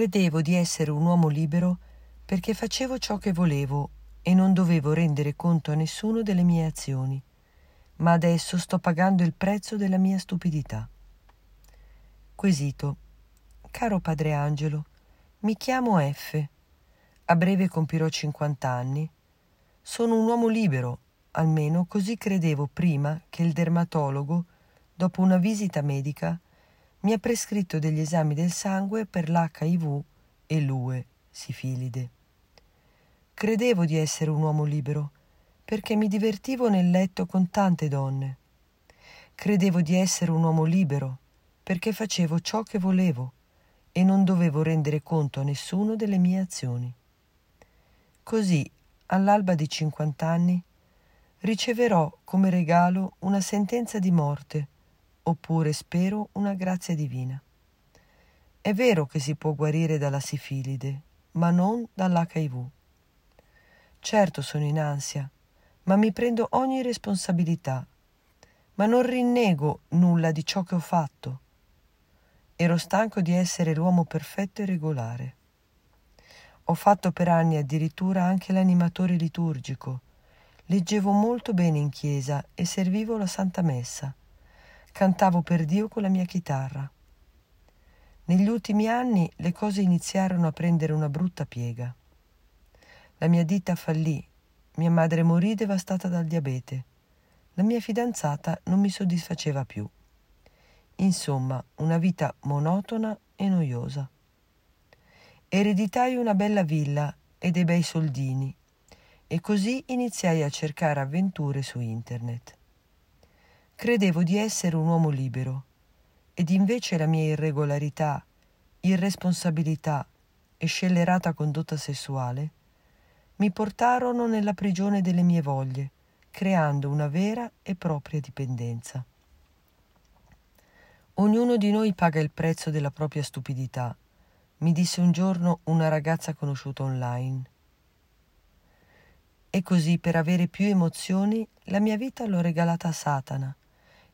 Credevo di essere un uomo libero perché facevo ciò che volevo e non dovevo rendere conto a nessuno delle mie azioni, ma adesso sto pagando il prezzo della mia stupidità. Quesito. Caro padre Angelo, mi chiamo F. A breve compirò 50 anni. Sono un uomo libero, almeno così credevo prima che il dermatologo, dopo una visita medica, mi ha prescritto degli esami del sangue per l'HIV e l'UE, sifilide. Credevo di essere un uomo libero, perché mi divertivo nel letto con tante donne. Credevo di essere un uomo libero, perché facevo ciò che volevo e non dovevo rendere conto a nessuno delle mie azioni. Così, all'alba di cinquant'anni, riceverò come regalo una sentenza di morte, oppure spero una grazia divina. È vero che si può guarire dalla sifilide, ma non dall'HIV. Certo sono in ansia, ma mi prendo ogni responsabilità, ma non rinnego nulla di ciò che ho fatto. Ero stanco di essere l'uomo perfetto e regolare. Ho fatto per anni addirittura anche l'animatore liturgico. Leggevo molto bene in chiesa e servivo la Santa Messa. Cantavo per Dio con la mia chitarra. Negli ultimi anni le cose iniziarono a prendere una brutta piega. La mia ditta fallì, mia madre morì devastata dal diabete. La mia fidanzata non mi soddisfaceva più. Insomma, una vita monotona e noiosa. Ereditai una bella villa e dei bei soldini e così iniziai a cercare avventure su internet. Credevo di essere un uomo libero ed invece la mia irregolarità, irresponsabilità e scellerata condotta sessuale mi portarono nella prigione delle mie voglie, creando una vera e propria dipendenza. Ognuno di noi paga il prezzo della propria stupidità mi disse un giorno una ragazza conosciuta online. E così per avere più emozioni la mia vita l'ho regalata a Satana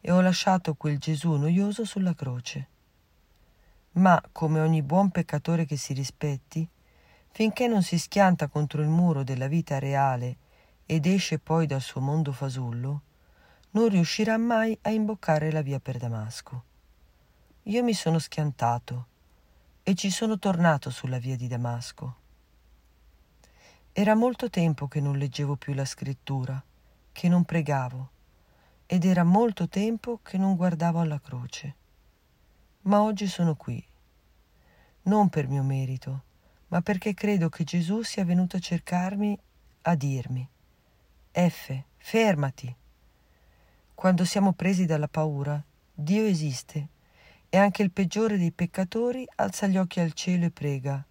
e ho lasciato quel Gesù noioso sulla croce. Ma, come ogni buon peccatore che si rispetti, finché non si schianta contro il muro della vita reale ed esce poi dal suo mondo fasullo, non riuscirà mai a imboccare la via per Damasco. Io mi sono schiantato e ci sono tornato sulla via di Damasco. Era molto tempo che non leggevo più la scrittura, che non pregavo, ed era molto tempo che non guardavo alla croce. Ma oggi sono qui, non per mio merito, ma perché credo che Gesù sia venuto a cercarmi, a dirmi, F, fermati. Quando siamo presi dalla paura, Dio esiste e anche il peggiore dei peccatori alza gli occhi al cielo e prega,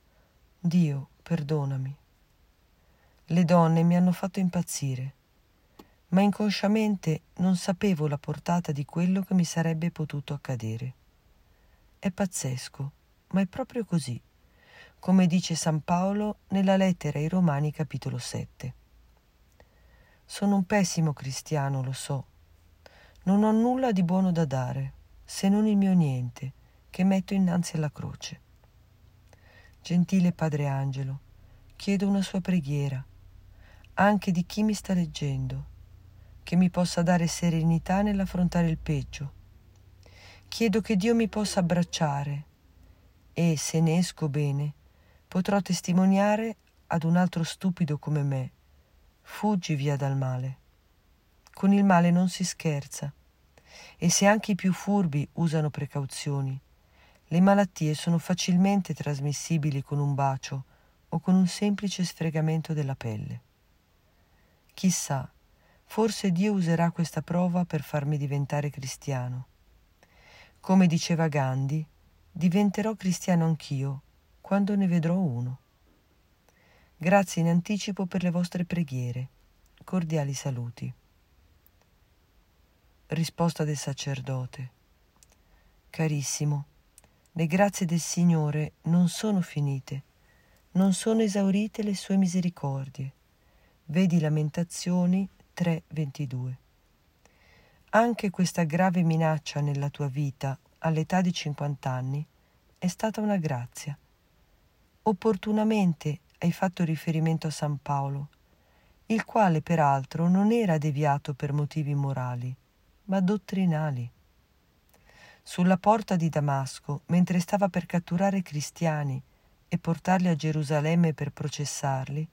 Dio, perdonami. Le donne mi hanno fatto impazzire, ma inconsciamente non sapevo la portata di quello che mi sarebbe potuto accadere. È pazzesco, ma è proprio così, come dice San Paolo nella lettera ai Romani capitolo 7. Sono un pessimo cristiano, lo so. Non ho nulla di buono da dare se non il mio niente, che metto innanzi alla croce. Gentile Padre Angelo, chiedo una sua preghiera, anche di chi mi sta leggendo, che mi possa dare serenità nell'affrontare il peggio. Chiedo che Dio mi possa abbracciare e, se ne esco bene, potrò testimoniare ad un altro stupido come me, fuggi via dal male. Con il male non si scherza e se anche i più furbi usano precauzioni, le malattie sono facilmente trasmissibili con un bacio o con un semplice sfregamento della pelle. Chissà, forse Dio userà questa prova per farmi diventare cristiano. Come diceva Gandhi, diventerò cristiano anch'io quando ne vedrò uno. Grazie in anticipo per le vostre preghiere. Cordiali saluti. Risposta del sacerdote. Carissimo, le grazie del Signore non sono finite, non sono esaurite le sue misericordie. Vedi Lamentazioni 3:22. Anche questa grave minaccia nella tua vita all'età di 50 anni è stata una grazia. opportunamente hai fatto riferimento a San Paolo, il quale peraltro non era deviato per motivi morali, ma dottrinali. Sulla porta di Damasco, mentre stava per catturare cristiani e portarli a Gerusalemme per processarli,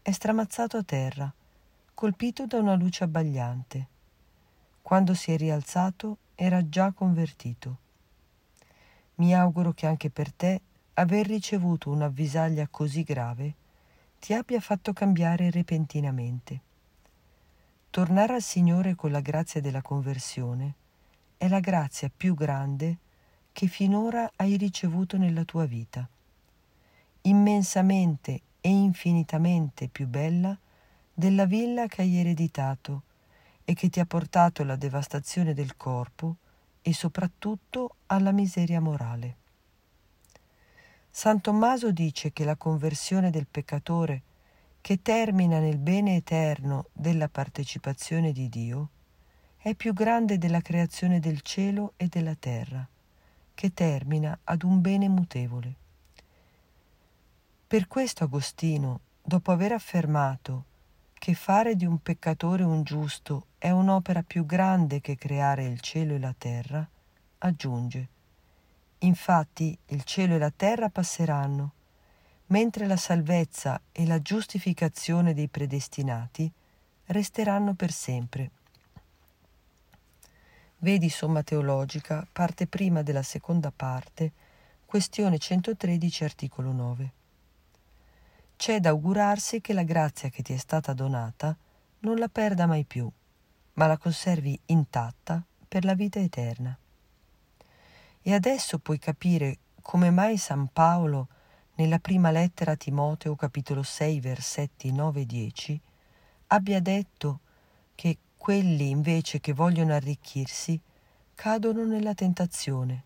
è stramazzato a terra, colpito da una luce abbagliante. Quando si è rialzato era già convertito. Mi auguro che anche per te aver ricevuto un'avvisaglia così grave ti abbia fatto cambiare repentinamente. Tornare al Signore con la grazia della conversione è la grazia più grande che finora hai ricevuto nella tua vita. Immensamente e infinitamente più bella della villa che hai ereditato e che ti ha portato alla devastazione del corpo e soprattutto alla miseria morale. San Tommaso dice che la conversione del peccatore, che termina nel bene eterno della partecipazione di Dio, è più grande della creazione del cielo e della terra, che termina ad un bene mutevole. Per questo Agostino, dopo aver affermato che fare di un peccatore un giusto è un'opera più grande che creare il cielo e la terra, aggiunge Infatti il cielo e la terra passeranno, mentre la salvezza e la giustificazione dei predestinati resteranno per sempre. Vedi Somma Teologica, parte prima della seconda parte, questione 113, articolo 9. C'è da augurarsi che la grazia che ti è stata donata non la perda mai più, ma la conservi intatta per la vita eterna. E adesso puoi capire come mai San Paolo, nella prima lettera a Timoteo, capitolo 6, versetti 9 e 10, abbia detto che quelli invece che vogliono arricchirsi cadono nella tentazione,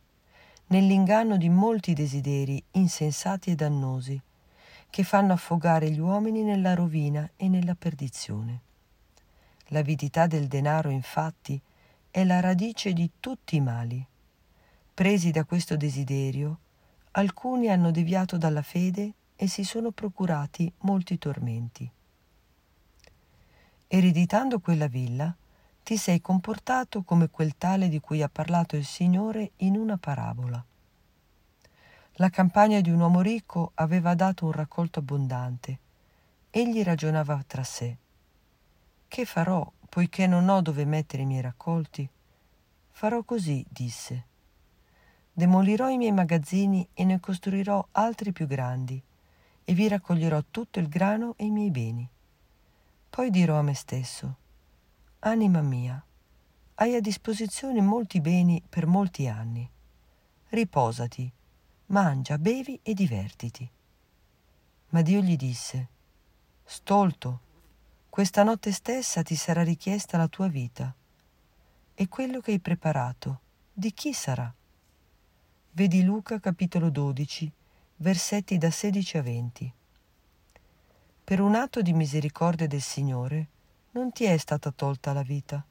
nell'inganno di molti desideri insensati e dannosi, che fanno affogare gli uomini nella rovina e nella perdizione. L'avidità del denaro, infatti, è la radice di tutti i mali. Presi da questo desiderio, alcuni hanno deviato dalla fede e si sono procurati molti tormenti. Ereditando quella villa, ti sei comportato come quel tale di cui ha parlato il Signore in una parabola. La campagna di un uomo ricco aveva dato un raccolto abbondante. Egli ragionava tra sé. Che farò, poiché non ho dove mettere i miei raccolti? Farò così, disse. Demolirò i miei magazzini e ne costruirò altri più grandi, e vi raccoglierò tutto il grano e i miei beni. Poi dirò a me stesso, Anima mia, hai a disposizione molti beni per molti anni. Riposati, mangia, bevi e divertiti. Ma Dio gli disse, Stolto, questa notte stessa ti sarà richiesta la tua vita. E quello che hai preparato, di chi sarà? Vedi Luca capitolo 12, versetti da 16 a 20. Per un atto di misericordia del Signore non ti è stata tolta la vita,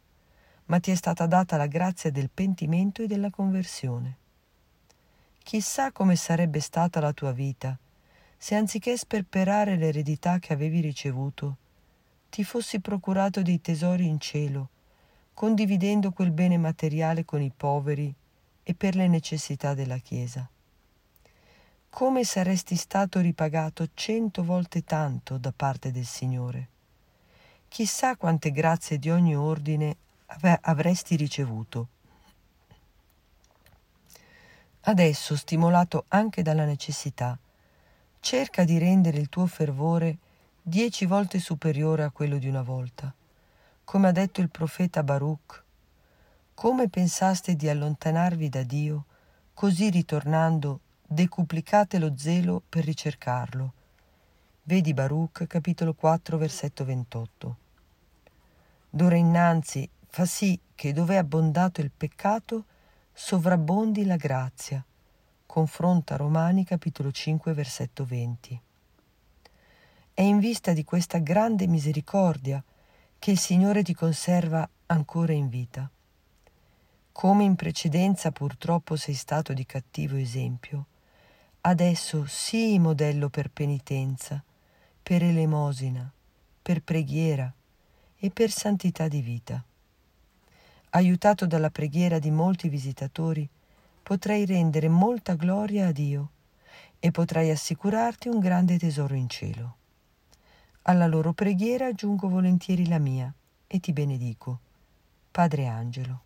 ma ti è stata data la grazia del pentimento e della conversione. Chissà come sarebbe stata la tua vita se anziché sperperare l'eredità che avevi ricevuto, ti fossi procurato dei tesori in cielo, condividendo quel bene materiale con i poveri e per le necessità della Chiesa. Come saresti stato ripagato cento volte tanto da parte del Signore. Chissà quante grazie di ogni ordine avresti ricevuto. Adesso, stimolato anche dalla necessità, cerca di rendere il tuo fervore dieci volte superiore a quello di una volta. Come ha detto il profeta Baruch, come pensaste di allontanarvi da Dio, così ritornando decuplicate lo zelo per ricercarlo. Vedi Baruch capitolo 4 versetto 28. D'ora innanzi fa sì che dove è abbondato il peccato sovrabbondi la grazia. Confronta Romani capitolo 5 versetto 20. È in vista di questa grande misericordia che il Signore ti conserva ancora in vita. Come in precedenza purtroppo sei stato di cattivo esempio, Adesso sii modello per penitenza, per elemosina, per preghiera e per santità di vita. Aiutato dalla preghiera di molti visitatori, potrai rendere molta gloria a Dio e potrai assicurarti un grande tesoro in cielo. Alla loro preghiera aggiungo volentieri la mia e ti benedico. Padre Angelo.